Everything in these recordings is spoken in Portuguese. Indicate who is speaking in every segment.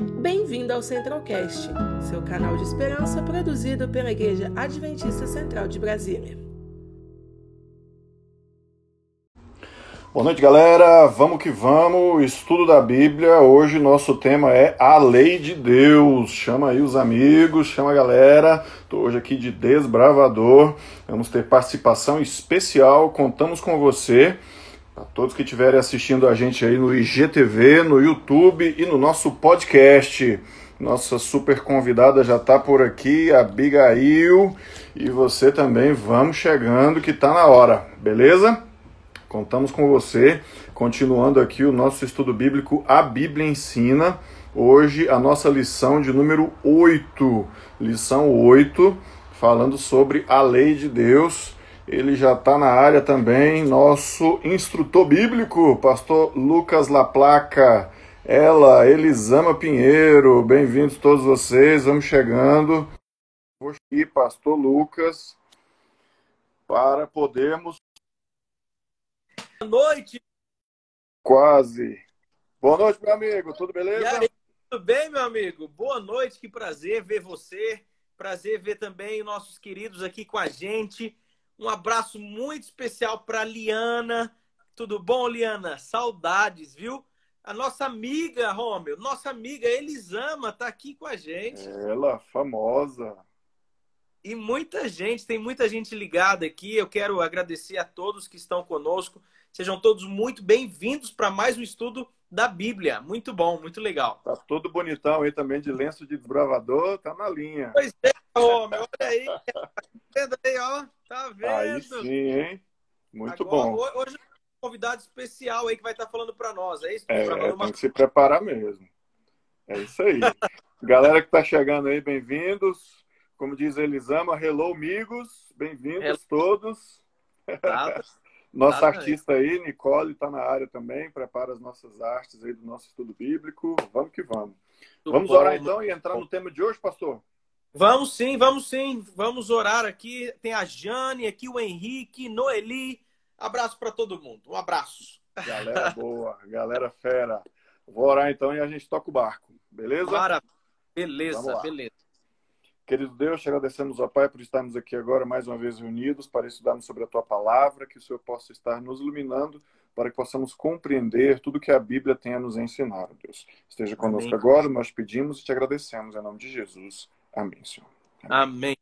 Speaker 1: Bem-vindo ao Centralcast, seu canal de esperança produzido pela Igreja Adventista Central de Brasília.
Speaker 2: Boa noite, galera. Vamos que vamos. Estudo da Bíblia. Hoje nosso tema é a lei de Deus. Chama aí os amigos, chama a galera. Estou hoje aqui de desbravador. Vamos ter participação especial. Contamos com você. A todos que estiverem assistindo a gente aí no IGTV, no YouTube e no nosso podcast. Nossa super convidada já está por aqui, Abigail. E você também, vamos chegando que está na hora, beleza? Contamos com você. Continuando aqui o nosso estudo bíblico, a Bíblia ensina. Hoje a nossa lição de número 8. Lição 8, falando sobre a lei de Deus. Ele já está na área também, nosso instrutor bíblico, pastor Lucas Laplaca. Ela, Elisama Pinheiro, bem-vindos todos vocês, vamos chegando. E pastor Lucas, para podermos
Speaker 3: Boa noite.
Speaker 2: Quase. Boa noite, meu amigo. Tudo beleza?
Speaker 3: Aí, tudo bem, meu amigo? Boa noite. Que prazer ver você. Prazer ver também nossos queridos aqui com a gente. Um abraço muito especial para Liana. Tudo bom, Liana? Saudades, viu? A nossa amiga, Romeu, nossa amiga Elisama tá aqui com a gente.
Speaker 2: Ela, famosa.
Speaker 3: E muita gente, tem muita gente ligada aqui. Eu quero agradecer a todos que estão conosco. Sejam todos muito bem-vindos para mais um estudo da Bíblia. Muito bom, muito legal.
Speaker 2: Tá todo bonitão aí também de lenço de desbravador, tá na linha.
Speaker 3: Pois é, homem, olha aí. Tá vendo aí, ó? Tá vendo?
Speaker 2: Aí sim, hein? Muito
Speaker 3: Agora,
Speaker 2: bom.
Speaker 3: Hoje é um convidado especial aí que vai estar falando para nós, é isso?
Speaker 2: É,
Speaker 3: Pra uma-
Speaker 2: tem que se preparar mesmo. É isso aí. Galera que tá chegando aí, bem-vindos. Como diz Elisama, hello, amigos. Bem-vindos todos.
Speaker 3: Tá?
Speaker 2: Nossa
Speaker 3: Tá,
Speaker 2: artista aí, Nicole, está na área também, prepara as nossas artes aí do nosso estudo bíblico. Vamos que vamos.
Speaker 3: Muito
Speaker 2: vamos
Speaker 3: bom,
Speaker 2: orar então e entrar no tema de hoje, pastor?
Speaker 3: Vamos sim, vamos sim. Vamos orar aqui. Tem a Jane, aqui o Henrique, Noeli. Abraço para todo mundo. Um abraço.
Speaker 2: Galera boa, galera fera. Vou orar então e a gente toca o barco, beleza? Vamos
Speaker 3: Beleza, beleza.
Speaker 2: Querido Deus, te agradecemos, ó Pai, por estarmos aqui agora mais uma vez reunidos para estudarmos sobre a Tua palavra, que o Senhor possa estar nos iluminando para que possamos compreender tudo que a Bíblia tem a nos ensinar, Deus. Esteja conosco
Speaker 3: Amém.
Speaker 2: agora, nós pedimos e te agradecemos em nome de Jesus. Amém, Senhor.
Speaker 3: Amém.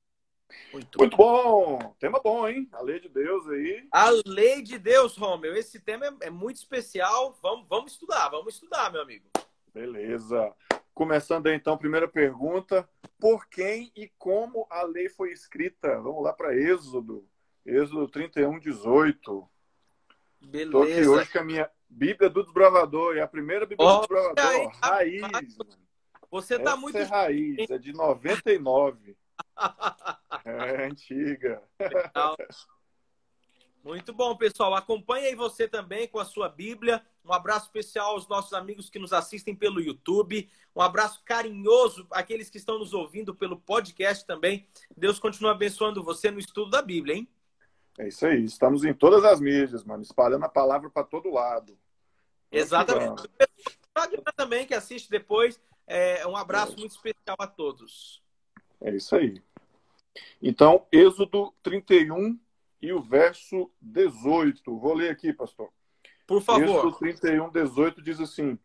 Speaker 3: Muito,
Speaker 2: Muito bom! Tema bom, hein? A lei de Deus aí.
Speaker 3: A lei de Deus, Romeu. Esse tema é, é muito especial. Vamos, vamos estudar, vamos estudar, meu amigo.
Speaker 2: Beleza. Começando aí, então, primeira pergunta. Por quem e como a lei foi escrita? Vamos lá para Êxodo. Êxodo 31, 18. Estou aqui
Speaker 3: Beleza.
Speaker 2: hoje com a minha Bíblia do Desbravador. É a primeira Bíblia
Speaker 3: Olha
Speaker 2: do Desbravador.
Speaker 3: aí,
Speaker 2: raiz. mano.
Speaker 3: Você tá
Speaker 2: Essa
Speaker 3: muito
Speaker 2: é raiz. É de 99. É antiga.
Speaker 3: Legal. Muito bom, pessoal. Acompanhe aí você também com a sua Bíblia. Um abraço especial aos nossos amigos que nos assistem pelo YouTube. Um abraço carinhoso àqueles que estão nos ouvindo pelo podcast também. Deus continue abençoando você no estudo da Bíblia, hein?
Speaker 2: É isso aí. Estamos em todas as mídias, mano. Espalhando a palavra para todo lado.
Speaker 3: Exatamente. Também que assiste depois. É, um abraço muito especial a todos.
Speaker 2: É isso aí. Então, Êxodo 31 e o verso 18. Vou ler aqui, pastor.
Speaker 3: Por favor.
Speaker 2: Êxodo 31, 18 diz assim: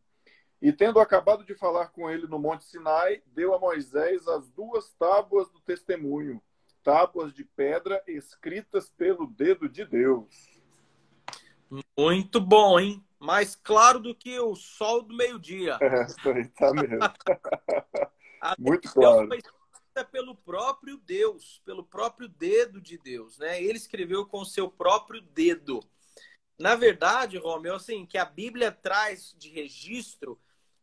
Speaker 2: E tendo acabado de falar com ele no Monte Sinai, deu a Moisés as duas tábuas do testemunho, tábuas de pedra escritas pelo dedo de Deus.
Speaker 3: Muito bom, hein? Mais claro do que o sol do meio-dia.
Speaker 2: É, isso aí tá mesmo. Muito
Speaker 3: Deus
Speaker 2: claro.
Speaker 3: foi escrita pelo próprio Deus, pelo próprio dedo de Deus, né? Ele escreveu com o seu próprio dedo. Na verdade, Romeu, assim, que a Bíblia traz de registro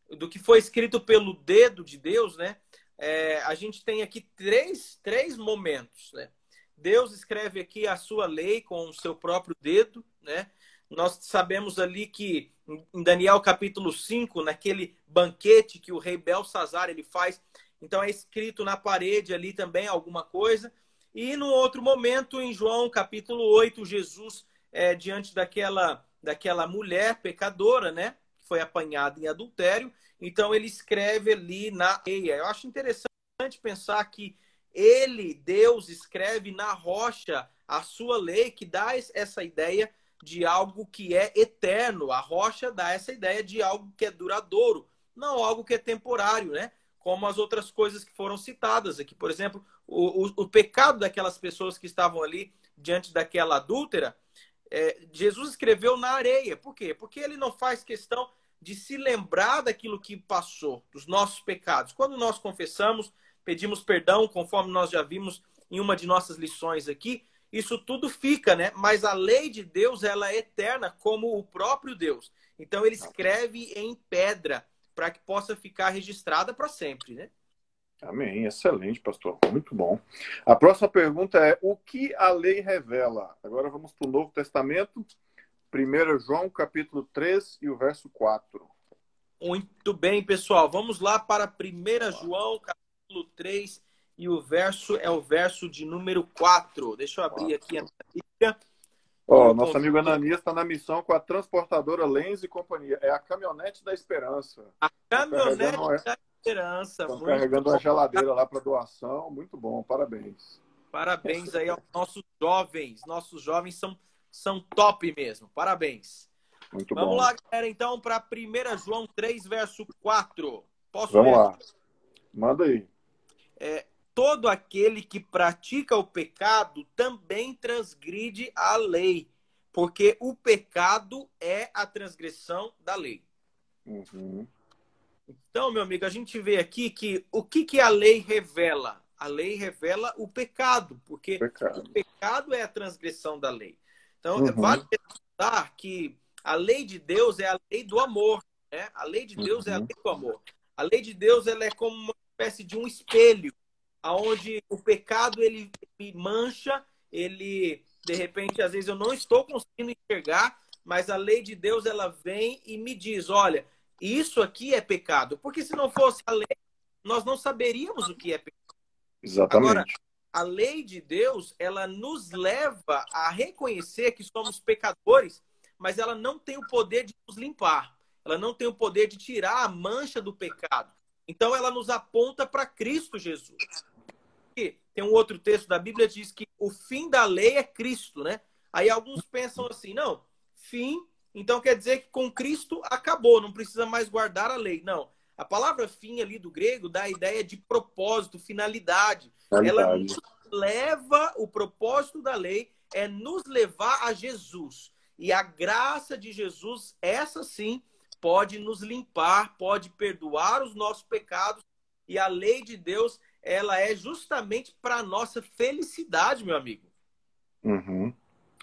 Speaker 3: do que foi escrito pelo dedo de Deus, né? É, a gente tem aqui três, três momentos, né? Deus escreve aqui a sua lei com o seu próprio dedo, né? Nós sabemos ali que em Daniel capítulo 5, naquele banquete que o rei Belsazar ele faz, então é escrito na parede ali também alguma coisa. E no outro momento, em João capítulo 8, Jesus, é, diante daquela, daquela mulher pecadora, né? foi apanhado em adultério, então ele escreve ali na areia. Eu acho interessante pensar que ele, Deus, escreve na rocha a sua lei, que dá essa ideia de algo que é eterno. A rocha dá essa ideia de algo que é duradouro, não algo que é temporário, né? Como as outras coisas que foram citadas aqui. Por exemplo, o, o, o pecado daquelas pessoas que estavam ali diante daquela adúltera, é, Jesus escreveu na areia. Por quê? Porque ele não faz questão de se lembrar daquilo que passou, dos nossos pecados. Quando nós confessamos, pedimos perdão, conforme nós já vimos em uma de nossas lições aqui, isso tudo fica, né? Mas a lei de Deus, ela é eterna como o próprio Deus. Então ele escreve em pedra para que possa ficar registrada para sempre, né?
Speaker 2: Amém. Excelente, pastor. Muito bom. A próxima pergunta é: o que a lei revela? Agora vamos para o Novo Testamento, 1 João, capítulo 3 e o verso 4.
Speaker 3: Muito bem, pessoal. Vamos lá para 1 João, capítulo 3 e o verso é o verso de número 4. Deixa eu abrir aqui a Bíblia.
Speaker 2: Ó, oh, nosso amigo Ananias está na missão com a transportadora Lens e companhia. É a caminhonete da esperança.
Speaker 3: A caminhonete da esperança.
Speaker 2: Estão carregando bom. uma geladeira lá para doação. Muito bom, parabéns.
Speaker 3: Parabéns aí aos nossos jovens. Nossos jovens são, são top mesmo. Parabéns.
Speaker 2: Muito
Speaker 3: Vamos
Speaker 2: bom.
Speaker 3: lá, galera, então, para 1 João 3, verso 4.
Speaker 2: Posso Vamos ler? lá. Manda aí.
Speaker 3: É, todo aquele que pratica o pecado também transgride a lei, porque o pecado é a transgressão da lei.
Speaker 2: Uhum.
Speaker 3: Então, meu amigo, a gente vê aqui que o que, que a lei revela? A lei revela o pecado, porque pecado. o pecado é a transgressão da lei. Então, uhum. vale ressaltar que a lei de Deus é a lei do amor. Né? A lei de Deus uhum. é a uhum. lei do amor. A lei de Deus ela é como uma espécie de um espelho aonde o pecado ele me mancha, ele de repente às vezes eu não estou conseguindo enxergar, mas a lei de Deus ela vem e me diz, olha, isso aqui é pecado, porque se não fosse a lei, nós não saberíamos o que é pecado.
Speaker 2: Exatamente. Agora,
Speaker 3: a lei de Deus, ela nos leva a reconhecer que somos pecadores, mas ela não tem o poder de nos limpar. Ela não tem o poder de tirar a mancha do pecado. Então ela nos aponta para Cristo Jesus. Tem um outro texto da Bíblia que diz que o fim da lei é Cristo, né? Aí alguns pensam assim, não, fim, então quer dizer que com Cristo acabou, não precisa mais guardar a lei. Não. A palavra fim ali do grego dá a ideia de propósito, finalidade. Ela nos leva, o propósito da lei é nos levar a Jesus. E a graça de Jesus, essa sim, pode nos limpar, pode perdoar os nossos pecados. E a lei de Deus, ela é justamente para nossa felicidade, meu amigo.
Speaker 2: Uhum.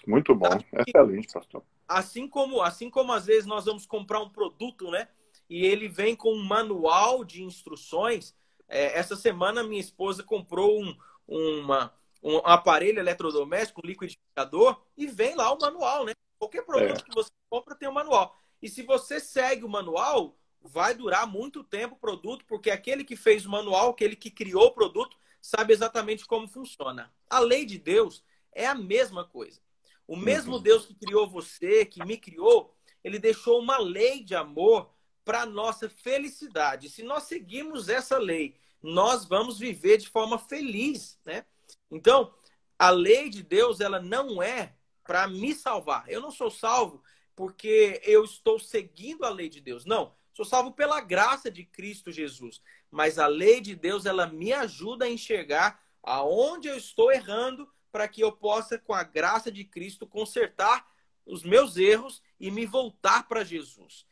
Speaker 2: Muito bom, excelente, pastor.
Speaker 3: Assim como, assim como às vezes nós vamos comprar um produto, né? E ele vem com um manual de instruções. É, essa semana minha esposa comprou um, uma, um aparelho eletrodoméstico, um liquidificador, e vem lá o manual, né? Qualquer produto é. que você compra tem um manual. E se você segue o manual, vai durar muito tempo o produto, porque aquele que fez o manual, aquele que criou o produto, sabe exatamente como funciona. A lei de Deus é a mesma coisa. O mesmo uhum. Deus que criou você, que me criou, ele deixou uma lei de amor para nossa felicidade. Se nós seguirmos essa lei, nós vamos viver de forma feliz, né? Então, a lei de Deus, ela não é para me salvar. Eu não sou salvo porque eu estou seguindo a lei de Deus. Não, sou salvo pela graça de Cristo Jesus. Mas a lei de Deus, ela me ajuda a enxergar aonde eu estou errando para que eu possa, com a graça de Cristo, consertar os meus erros e me voltar para Jesus.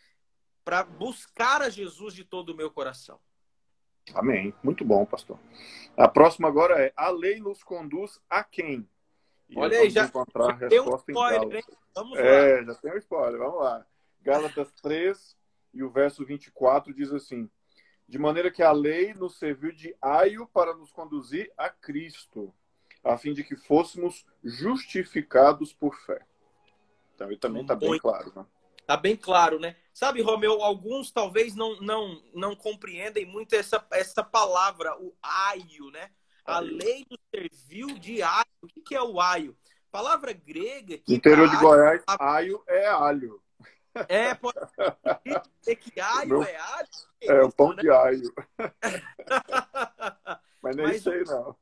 Speaker 3: Para buscar a Jesus de todo o meu coração.
Speaker 2: Amém. Muito bom, pastor. A próxima agora é: a lei nos conduz a quem?
Speaker 3: E Olha aí, já,
Speaker 2: encontrar resposta um spoiler, Vamos é, lá. já tem um spoiler, vamos lá. Gálatas 3 e o verso 24 diz assim: De maneira que a lei nos serviu de aio para nos conduzir a Cristo, a fim de que fôssemos justificados por fé. Então, ele também está bem claro, né?
Speaker 3: Está bem claro, né? Sabe, Romeu, alguns talvez não, não, não compreendem muito essa, essa palavra, o aio, né? A lei nos serviu de aio. O que, é o aio? Palavra grega.
Speaker 2: Que Interior de Goiás, aio é alho.
Speaker 3: É, pode ser que alho Meu... é alho.
Speaker 2: É, o pão né? de alho. Mas nem Mas, sei, não.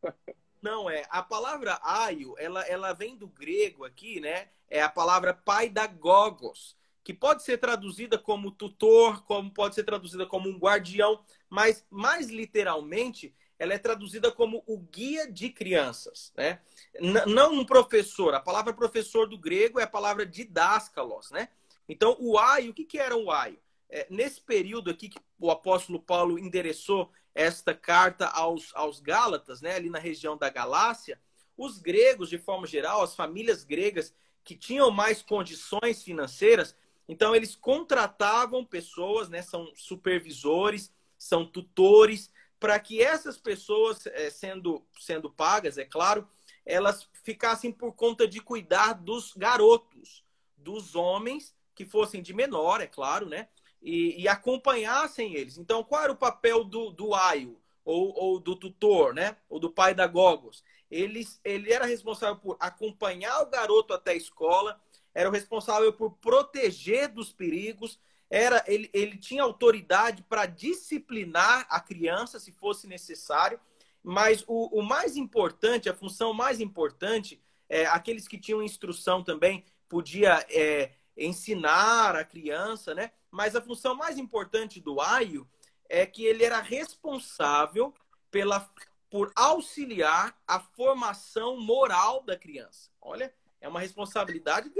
Speaker 3: Não, é. A palavra aio, ela, ela vem do grego aqui, né? É a palavra pai da gogos, que pode ser traduzida como tutor, como pode ser traduzida como um guardião, mas mais literalmente ela é traduzida como o guia de crianças, né? N não um professor. A palavra professor do grego é a palavra didáscalos, né? Então, o aio, o que, que era o aio? É, nesse período aqui que o apóstolo Paulo endereçou esta carta aos, aos Gálatas, né, ali na região da Galácia, os gregos, de forma geral, as famílias gregas que tinham mais condições financeiras, então eles contratavam pessoas, né, são supervisores, são tutores, para que essas pessoas, é, sendo, sendo pagas, é claro, elas ficassem por conta de cuidar dos garotos, dos homens que fossem de menor, é claro, né? e, e, acompanhassem eles. Então, qual era o papel do, do aio, ou, ou do tutor, né? Ou do pai da Gogos? Ele, ele era responsável por acompanhar o garoto até a escola, era o responsável por proteger dos perigos, era ele, ele tinha autoridade para disciplinar a criança, se fosse necessário. Mas o, o mais importante, a função mais importante, é, aqueles que tinham instrução também podia é, ensinar a criança, né? Mas a função mais importante do aio é que ele era responsável pela, por auxiliar a formação moral da criança. Olha, é uma responsabilidade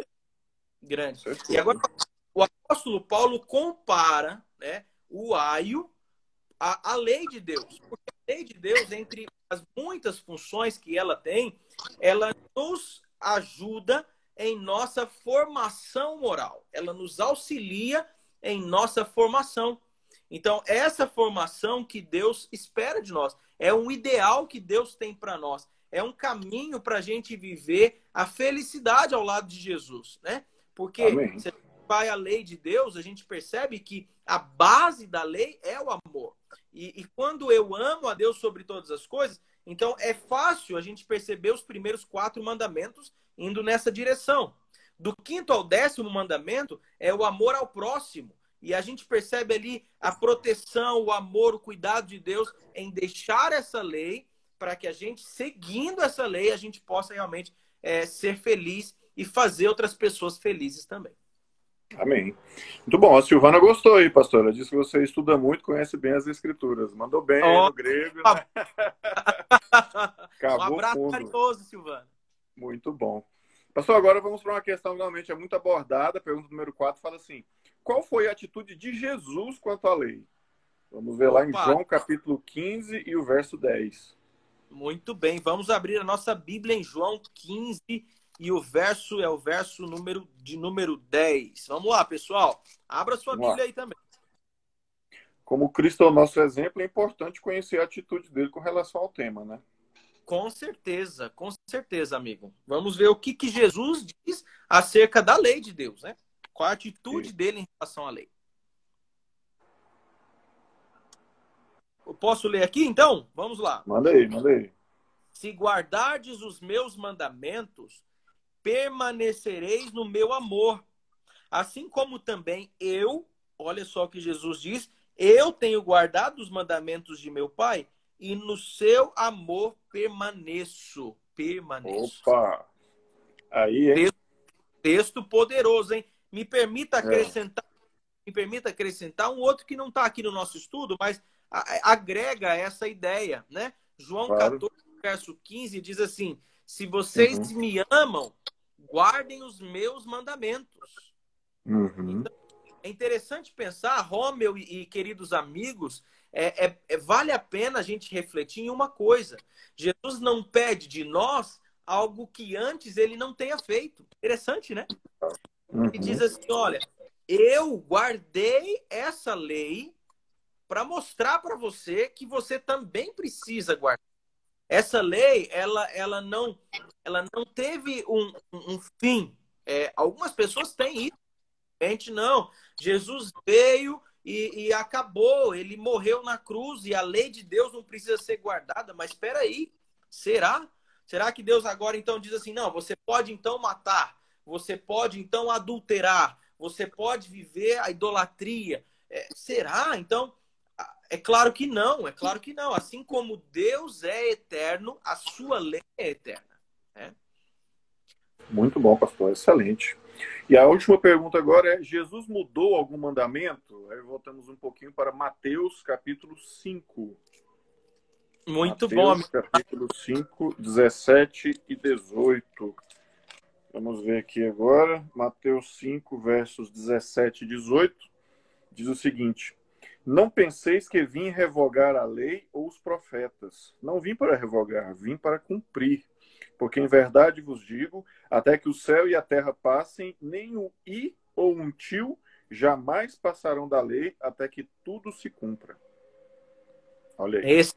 Speaker 3: grande. E agora o apóstolo Paulo compara né, o aio à, à lei de Deus. Porque a lei de Deus, entre as muitas funções que ela tem, ela nos ajuda em nossa formação moral. Ela nos auxilia em nossa formação. Então, essa formação que Deus espera de nós, é um ideal que Deus tem para nós, é um caminho para a gente viver a felicidade ao lado de Jesus, né? Porque Amém. se vai a lei de Deus, a gente percebe que a base da lei é o amor. E, e quando eu amo a Deus sobre todas as coisas, então é fácil a gente perceber os primeiros quatro mandamentos indo nessa direção. Do quinto ao décimo mandamento é o amor ao próximo. E a gente percebe ali a proteção, o amor, o cuidado de Deus em deixar essa lei para que a gente, seguindo essa lei, a gente possa realmente é, ser feliz e fazer outras pessoas felizes também.
Speaker 2: Amém. Muito bom. A Silvana gostou aí, pastora. Disse que você estuda muito, conhece bem as escrituras. Mandou bem oh, no grego. Né?
Speaker 3: um abraço carinhoso, Silvana.
Speaker 2: Muito bom. Pastor, agora vamos para uma questão que realmente é muito abordada. Pergunta número 4 fala assim: Qual foi a atitude de Jesus quanto à lei? Vamos ver Opa. lá em João capítulo 15 e o verso 10.
Speaker 3: Muito bem, vamos abrir a nossa Bíblia em João 15 e o verso é o verso número de número 10. Vamos lá, pessoal. Abra sua vamos Bíblia lá. aí também.
Speaker 2: Como Cristo é o nosso exemplo, é importante conhecer a atitude dele com relação ao tema, né?
Speaker 3: Com certeza, com certeza, amigo. Vamos ver o que, que Jesus diz acerca da lei de Deus, né? Qual a atitude Sim. dele em relação à lei. Eu posso ler aqui, então? Vamos lá.
Speaker 2: Manda aí, manda aí.
Speaker 3: Se guardardes os meus mandamentos, permanecereis no meu amor. Assim como também eu, olha só o que Jesus diz, eu tenho guardado os mandamentos de meu Pai e no seu amor permaneço. Permaneço.
Speaker 2: Opa! Aí, hein?
Speaker 3: Texto, texto poderoso, hein? Me permita é. acrescentar, é. me permita acrescentar um outro que não está aqui no nosso estudo, mas agrega essa ideia, né? João claro. 14, verso 15 diz assim: Se vocês uhum. me amam, guardem os meus mandamentos.
Speaker 2: Uhum. Então,
Speaker 3: é interessante pensar, Rômeu e, e queridos amigos, é, é, é, vale a pena a gente refletir em uma coisa. Jesus não pede de nós algo que antes ele não tenha feito. Interessante, né? Uhum. Ele diz assim: olha, eu guardei essa lei para mostrar para você que você também precisa guardar. Essa lei, ela, ela, não, ela não teve um, um fim. É, algumas pessoas têm isso. A gente não. Jesus veio e, e, acabou. Ele morreu na cruz e a lei de Deus não precisa ser guardada. Mas espera aí, será? Será que Deus agora então diz assim, não, você pode então matar, você pode então adulterar, você pode viver a idolatria. É, será? Então, é claro que não, é claro que não. Assim como Deus é eterno, a sua lei é eterna. Né?
Speaker 2: Muito bom, pastor, excelente. E a última pergunta agora é: Jesus mudou algum mandamento? Aí voltamos um pouquinho para Mateus capítulo 5.
Speaker 3: Muito
Speaker 2: Mateus, bom. Capítulo 5, 17 e 18. Vamos ver aqui agora. Mateus 5, versos 17 e 18. Diz o seguinte: Não penseis que vim revogar a lei ou os profetas. Não vim para revogar, vim para cumprir. Porque em verdade vos digo, até que o céu e a terra passem, nem o i ou um tio jamais passarão da lei até que tudo se cumpra.
Speaker 3: Olha aí. Esse,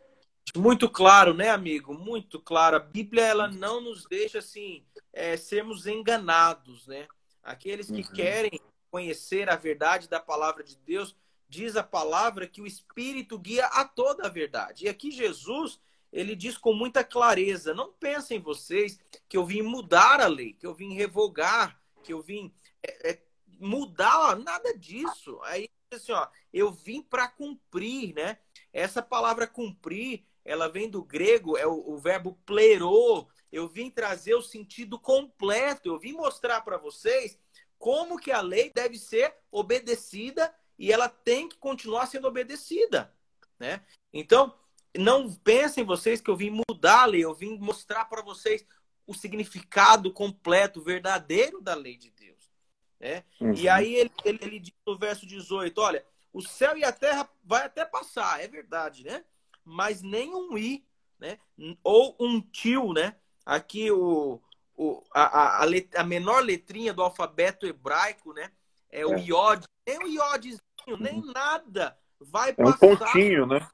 Speaker 3: muito claro, né, amigo? Muito claro. A Bíblia ela não nos deixa assim é, sermos enganados, né? Aqueles que uhum. querem conhecer a verdade da palavra de Deus, diz a palavra que o Espírito guia a toda a verdade. E aqui Jesus ele diz com muita clareza: não pensem vocês que eu vim mudar a lei, que eu vim revogar, que eu vim é, é, mudar, nada disso. Aí, assim, ó, eu vim para cumprir, né? Essa palavra cumprir, ela vem do grego, é o, o verbo plerô. Eu vim trazer o sentido completo, eu vim mostrar para vocês como que a lei deve ser obedecida e ela tem que continuar sendo obedecida, né? Então, não pensem vocês que eu vim mudar a lei, eu vim mostrar para vocês o significado completo, verdadeiro da lei de Deus. Né? Uhum. E aí ele, ele, ele, diz no verso 18: olha, o céu e a terra vai até passar, é verdade, né? Mas nem um i, né? Ou um tio, né? Aqui o, o, a, a, a, menor letrinha do alfabeto hebraico, né? É o é. iod, nem o iodzinho, nem uhum. nada vai
Speaker 2: passar. É um pontinho, né?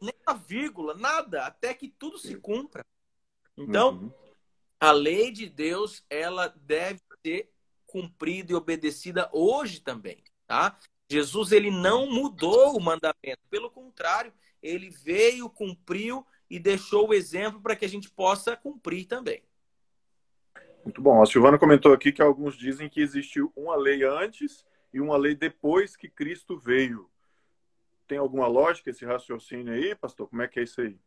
Speaker 3: Nem a vírgula, nada, até que tudo se cumpra. Então, uhum. a lei de Deus, ela deve ser cumprida e obedecida hoje também, tá? Jesus, ele não mudou o mandamento, pelo contrário, ele veio, cumpriu e deixou o exemplo para que a gente possa cumprir também.
Speaker 2: Muito bom. A Silvana comentou aqui que alguns dizem que existiu uma lei antes e uma lei depois que Cristo veio. Tem alguma lógica esse raciocínio aí, pastor? Como é que é isso aí?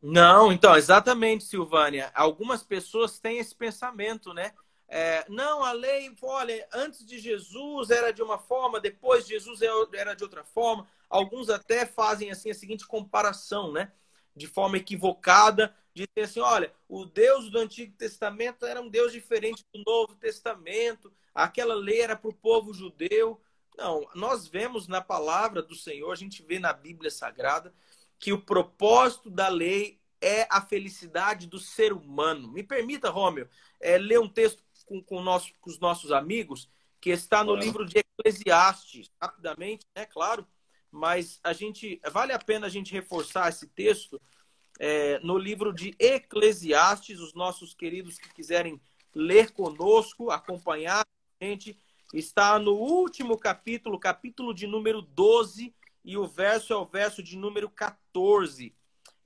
Speaker 3: Não, então, exatamente, Silvânia. Algumas pessoas têm esse pensamento, né? É, não, a lei, olha, antes de Jesus era de uma forma, depois de Jesus é era de outra forma. Alguns até fazem assim a seguinte comparação, né? De forma equivocada, dizem assim, olha, o Deus do Antigo Testamento era um Deus diferente do Novo Testamento. Aquela lei era para o povo judeu. Não, nós vemos na palavra do Senhor, a gente vê na Bíblia Sagrada, que o propósito da lei é a felicidade do ser humano. Me permita, Rômio, é, ler um texto com, com, nosso, com os nossos amigos, que está no livro de Eclesiastes, rapidamente, é né, claro, mas a gente vale a pena a gente reforçar esse texto é, no livro de Eclesiastes, os nossos queridos que quiserem ler conosco, acompanhar a gente, está no último capítulo, capítulo de número 12, e o verso é o verso de número 14.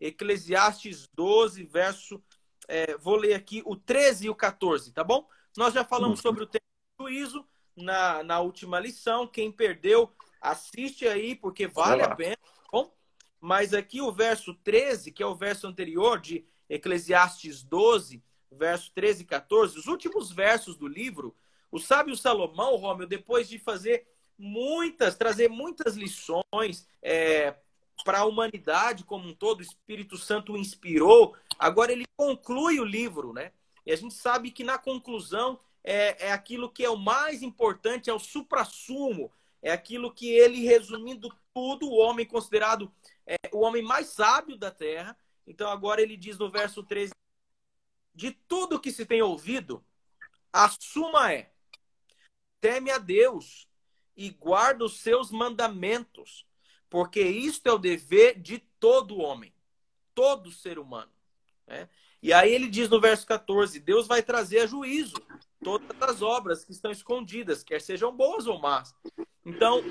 Speaker 3: Eclesiastes 12, verso. É, vou ler aqui o 13 e o 14, tá bom? Nós já falamos sobre o tema do juízo na, na última lição. Quem perdeu, assiste aí, porque vale a pena, tá bom? Mas aqui o verso 13, que é o verso anterior de Eclesiastes 12, verso 13 e 14, os últimos versos do livro, o sábio Salomão, Rômio, depois de fazer muitas, trazer muitas lições é, para a humanidade como um todo, o Espírito Santo o inspirou, agora ele conclui o livro, né? E a gente sabe que na conclusão é, é aquilo que é o mais importante, é o suprassumo, é aquilo que ele, resumindo tudo, o homem considerado é, o homem mais sábio da terra. Então agora ele diz no verso 13: De tudo que se tem ouvido, a suma é teme a Deus e guarda os seus mandamentos, porque isto é o dever de todo homem, todo ser humano. Né? E aí ele diz no verso 14: Deus vai trazer a juízo todas as obras que estão escondidas, quer sejam boas ou más. Então,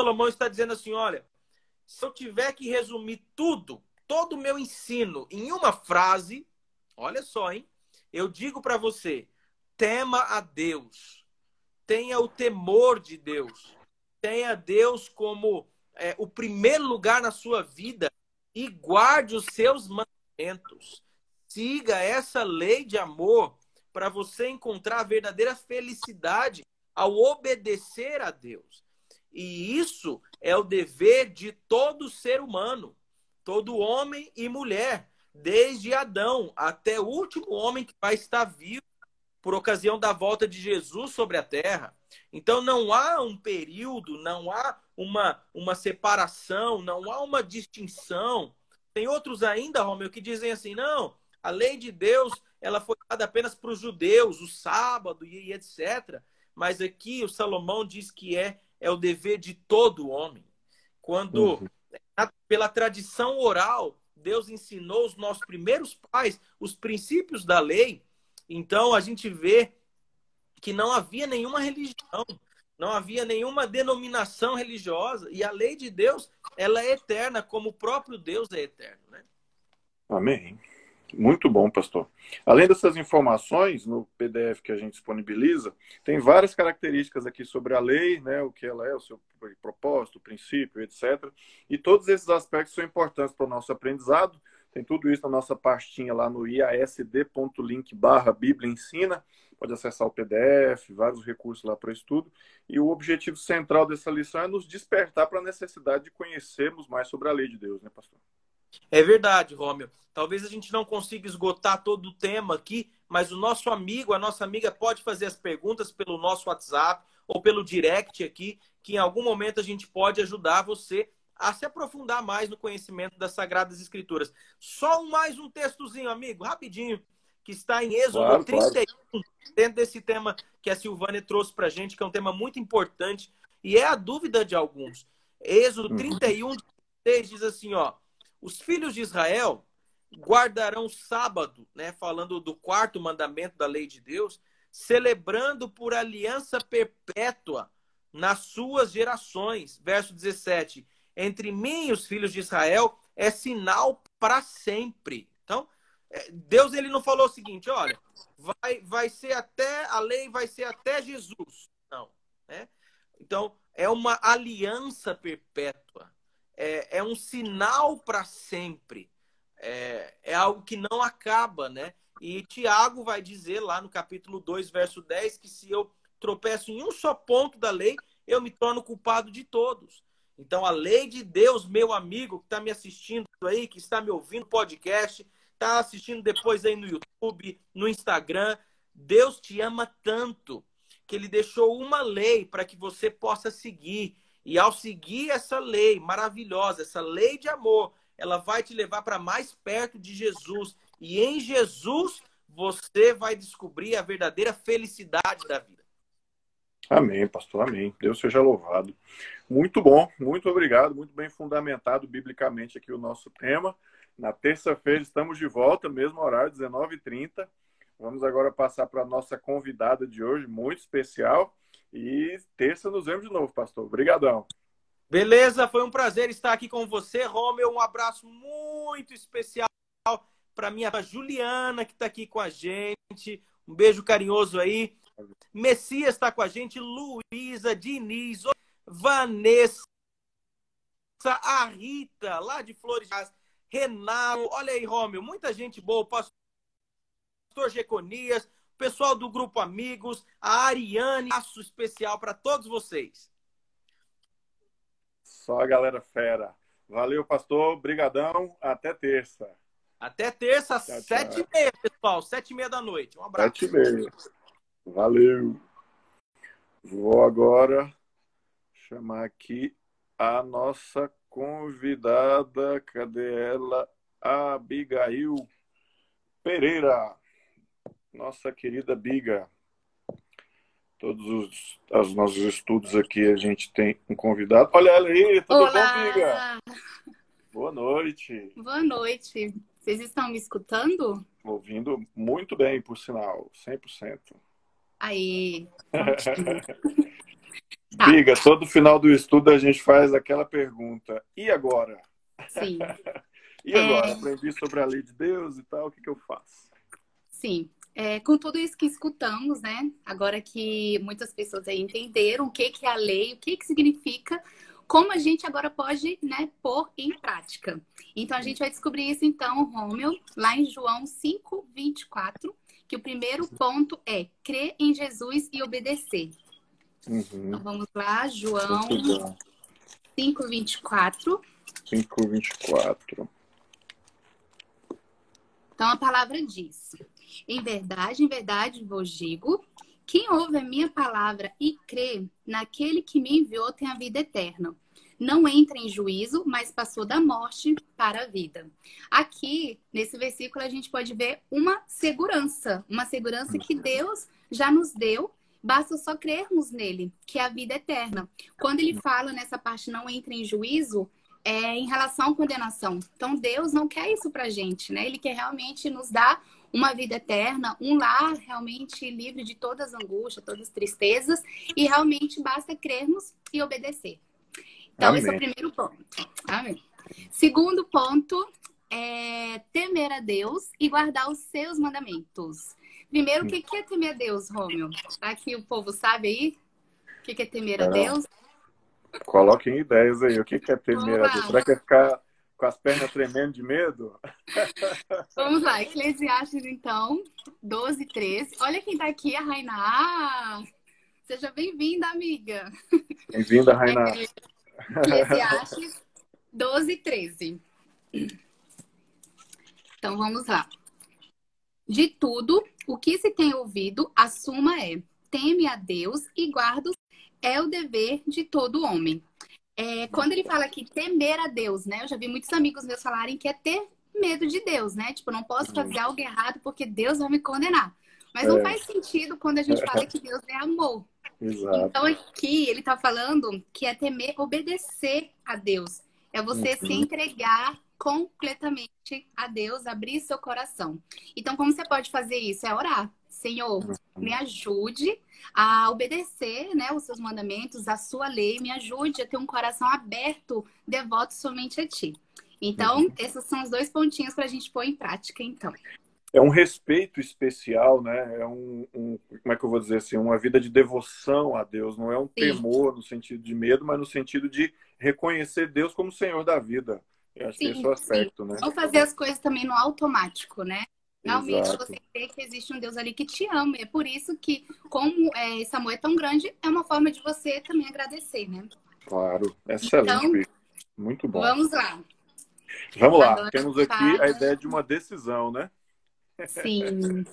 Speaker 3: Salomão está dizendo assim: olha, se eu tiver que resumir tudo, todo o meu ensino em uma frase, olha só, hein? Eu digo para você: tema a Deus tenha o temor de Deus, tenha Deus como é, o primeiro lugar na sua vida e guarde os seus mandamentos. Siga essa lei de amor para você encontrar a verdadeira felicidade ao obedecer a Deus. E isso é o dever de todo ser humano, todo homem e mulher, desde Adão até o último homem que vai estar vivo por ocasião da volta de Jesus sobre a terra. Então não há um período, não há uma, uma separação, não há uma distinção. Tem outros ainda, Romeu, que dizem assim: não, a lei de Deus ela foi dada apenas para os judeus, o sábado e etc. Mas aqui o Salomão diz que é, é o dever de todo homem. Quando, uhum. pela tradição oral, Deus ensinou os nossos primeiros pais os princípios da lei, então a gente vê que não havia nenhuma religião, não havia nenhuma denominação religiosa e a lei de Deus ela é eterna como o próprio Deus é eterno, né?
Speaker 2: Amém. Muito bom, pastor. Além dessas informações no PDF que a gente disponibiliza, tem várias características aqui sobre a lei, né, o que ela é, o seu propósito, o princípio, etc. E todos esses aspectos são importantes para o nosso aprendizado. Tem tudo isso na nossa pastinha lá no iasd.link barra Bíblia Ensina. Pode acessar o PDF, vários recursos lá para estudo. E o objetivo central dessa lição é nos despertar para a necessidade de conhecermos mais sobre a lei de Deus, né, pastor?
Speaker 3: É verdade, Rômio. Talvez a gente não consiga esgotar todo o tema aqui, mas o nosso amigo, a nossa amiga pode fazer as perguntas pelo nosso WhatsApp ou pelo direct aqui, que em algum momento a gente pode ajudar você a se aprofundar mais no conhecimento das Sagradas Escrituras. Só mais um textozinho, amigo, rapidinho, que está em Êxodo claro, 31, claro. dentro desse tema que a Silvânia trouxe para a gente, que é um tema muito importante e é a dúvida de alguns. Êxodo 31, uhum. 16 diz assim, ó, os filhos de Israel guardarão o sábado, né, falando do quarto mandamento da lei de Deus, celebrando por aliança perpétua nas suas gerações. Verso 17. Entre mim e os filhos de Israel é sinal para sempre. Então, é, Deus ele não falou o seguinte, olha, vai, vai ser até a lei vai ser até Jesus. Não, né? Então, é uma aliança perpétua é, é um sinal para sempre. É, é algo que não acaba, né? E Tiago vai dizer lá no capítulo 2, verso 10, que se eu tropeço em um só ponto da lei, eu me torno culpado de todos. Então, a lei de Deus, meu amigo, que está me assistindo aí, que está me ouvindo podcast, está assistindo depois aí no YouTube, no Instagram, Deus te ama tanto que ele deixou uma lei para que você possa seguir. E ao seguir essa lei maravilhosa, essa lei de amor, ela vai te levar para mais perto de Jesus. E em Jesus você vai descobrir a verdadeira felicidade da vida.
Speaker 2: Amém, pastor. Amém. Deus seja louvado. Muito bom, muito obrigado, muito bem fundamentado biblicamente aqui o nosso tema. Na terça-feira estamos de volta, mesmo horário, 19h30. Vamos agora passar para a nossa convidada de hoje, muito especial. E terça nos vemos de novo, pastor. Obrigadão.
Speaker 3: Beleza, foi um prazer estar aqui com você, Romeu. Um abraço muito especial para minha Juliana, que está aqui com a gente. Um beijo carinhoso aí. Messias está com a gente, Luísa, Diniz, Vanessa, a Rita, lá de Flores, Renato. Olha aí, Romeu, muita gente boa. Pastor Jeconias, pessoal do Grupo Amigos, a Ariane, aço especial para todos vocês.
Speaker 2: Só a galera fera. Valeu, pastor. Brigadão. Até terça.
Speaker 3: Até terça, tchau, sete tchau. e meia, pessoal. Sete e meia da noite. Um abraço.
Speaker 2: Sete e meia. Valeu. Vou agora chamar aqui a nossa convidada. Cadê ela? Abigail Pereira nossa querida Biga. Todos os, os nossos estudos aqui a gente tem um convidado. Olha ela aí, tudo Olá. bom, Biga? Boa noite.
Speaker 4: Boa noite. Vocês estão me escutando?
Speaker 2: Ouvindo muito bem, por sinal, 100%.
Speaker 4: Aí.
Speaker 2: Biga, todo final do estudo a gente faz aquela pergunta: e agora?
Speaker 4: Sim.
Speaker 2: e agora? É... Aprendi sobre a lei de Deus e tal, o que, que eu faço?
Speaker 4: Sim. é, com tudo isso que escutamos, né? Agora que muitas pessoas aí entenderam o que, que é a lei, o que, que significa, como a gente agora pode né, pôr em prática. Então, a gente vai descobrir isso, então, Rômeo, lá em João 5, 24, que o primeiro ponto é crer em Jesus e obedecer. Uhum. Então, vamos lá, João 5, 24.
Speaker 2: 5, 24.
Speaker 4: Então, a palavra diz... Em verdade, em verdade vos digo: quem ouve a minha palavra e crê naquele que me enviou tem a vida eterna. Não entra em juízo, mas passou da morte para a vida. Aqui, nesse versículo, a gente pode ver uma segurança, uma segurança que Deus já nos deu Basta só crermos nele, que é a vida eterna. Quando ele fala nessa parte não entra em juízo, é em relação à condenação. Então Deus não quer isso pra gente, né? Ele quer realmente nos dar uma vida eterna, um lar realmente livre de todas as angústias, todas as tristezas, e realmente basta crermos e obedecer. Então, Amém. esse é o primeiro ponto. Amém. Segundo ponto é temer a Deus e guardar os seus mandamentos. Primeiro, o que é temer a Deus, Rômio? Aqui o povo sabe aí? O que é temer a Deus?
Speaker 2: Coloquem ideias aí. O que é temer a Deus? Será que é ficar com as pernas tremendo de medo?
Speaker 4: Vamos lá, Eclesiastes, então, 12, 13. Olha quem tá aqui, a Rainá. Seja bem-vinda, amiga.
Speaker 2: Bem-vinda, Rainá.
Speaker 4: Eclesiastes 12, 13. Então, vamos lá. De tudo o que se tem ouvido, a suma é: teme a Deus e guarda é o dever de todo homem. É, quando ele fala que temer a Deus, né? Eu já vi muitos amigos meus falarem que é ter medo de Deus, né? Tipo, não posso fazer algo errado porque Deus vai me condenar. Mas é. não faz sentido quando a gente fala que Deus é amor. Exato. Então aqui ele está falando que é temer obedecer a Deus. É você uhum. se entregar completamente a Deus, abrir seu coração. Então, como você pode fazer isso? É orar. Senhor, me ajude a obedecer né, os seus mandamentos, a sua lei, me ajude a ter um coração aberto, devoto somente a ti. Então, uhum. esses são os dois pontinhos para a gente pôr em prática, então.
Speaker 2: É um respeito especial, né? É um, um, como é que eu vou dizer assim, uma vida de devoção a Deus. Não é um Sim. temor no sentido de medo, mas no sentido de reconhecer Deus como Senhor da vida. Eu acho sim, que esse é o aspecto, sim. né?
Speaker 4: Não fazer as coisas também no automático, né? Realmente Exato. você crê que existe um Deus ali que te ama. É por isso que, como é, esse amor é tão grande, é uma forma de você também agradecer, né?
Speaker 2: Claro, excelente. Então, Muito bom.
Speaker 4: Vamos lá.
Speaker 2: Vamos lá. Agora Temos aqui fala... a ideia de uma decisão, né?
Speaker 4: Sim.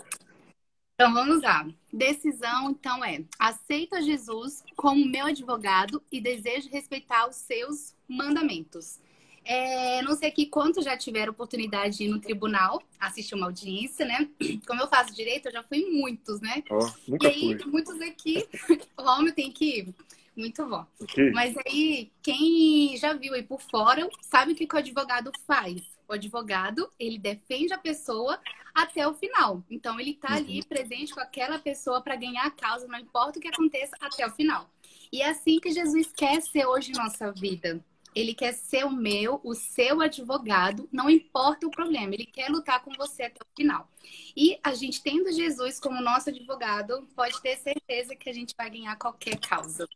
Speaker 4: Então vamos lá. Decisão, então, é: aceita Jesus como meu advogado e desejo respeitar os seus mandamentos. É, não sei aqui quantos já tiveram oportunidade de ir no tribunal assistir uma audiência, né? Como eu faço direito, eu já fui em muitos, né?
Speaker 2: Oh,
Speaker 4: e aí, fui. muitos aqui, o homem tem que ir. Muito bom. Okay. Mas aí, quem já viu aí por fora, sabe o que, que o advogado faz? O advogado, ele defende a pessoa até o final. Então, ele está uhum. ali presente com aquela pessoa para ganhar a causa, não importa o que aconteça, até o final. E é assim que Jesus quer ser hoje em nossa vida. Ele quer ser o meu, o seu advogado, não importa o problema, ele quer lutar com você até o final. E a gente tendo Jesus como nosso advogado, pode ter certeza que a gente vai ganhar qualquer causa.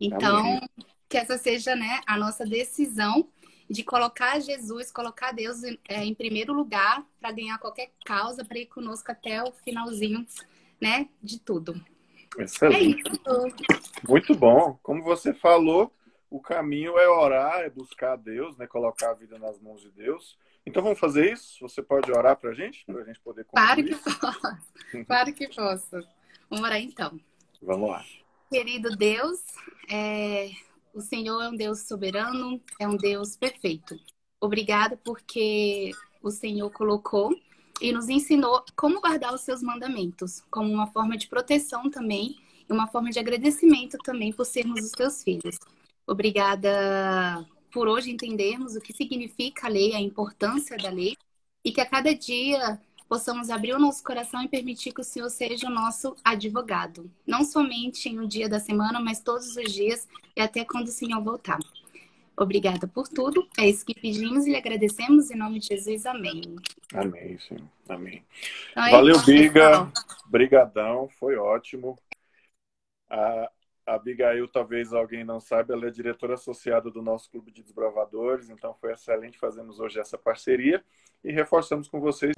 Speaker 4: Então, Amém. que essa seja né, a nossa decisão de colocar Jesus, colocar Deus é, em primeiro lugar para ganhar qualquer causa, para ir conosco até o finalzinho, né, de tudo.
Speaker 2: Excelente. É Muito bom. Como você falou, o caminho é orar, é buscar a Deus, né? Colocar a vida nas mãos de Deus. Então vamos fazer isso? Você pode orar para a gente, para a gente poder
Speaker 4: concluir? Claro que posso. Claro que posso. Vamos orar então.
Speaker 2: Vamos lá.
Speaker 4: Querido Deus, é... o Senhor é um Deus soberano, é um Deus perfeito. Obrigada porque o Senhor colocou e nos ensinou como guardar os seus mandamentos, como uma forma de proteção também e uma forma de agradecimento também por sermos os teus filhos. Obrigada por hoje entendermos o que significa a lei, a importância da lei, e que a cada dia possamos abrir o nosso coração e permitir que o Senhor seja o nosso advogado. Não somente em um dia da semana, mas todos os dias e até quando o Senhor voltar. Obrigada por tudo. É isso que pedimos e lhe agradecemos em nome de Jesus. Amém.
Speaker 2: Amém, sim. Amém. Então, é Valeu, Biga. Brigadão. Foi ótimo. A Abigail, talvez alguém não saiba, ela é diretora associada do nosso Clube de Desbravadores, então foi excelente fazermos hoje essa parceria e reforçamos com vocês.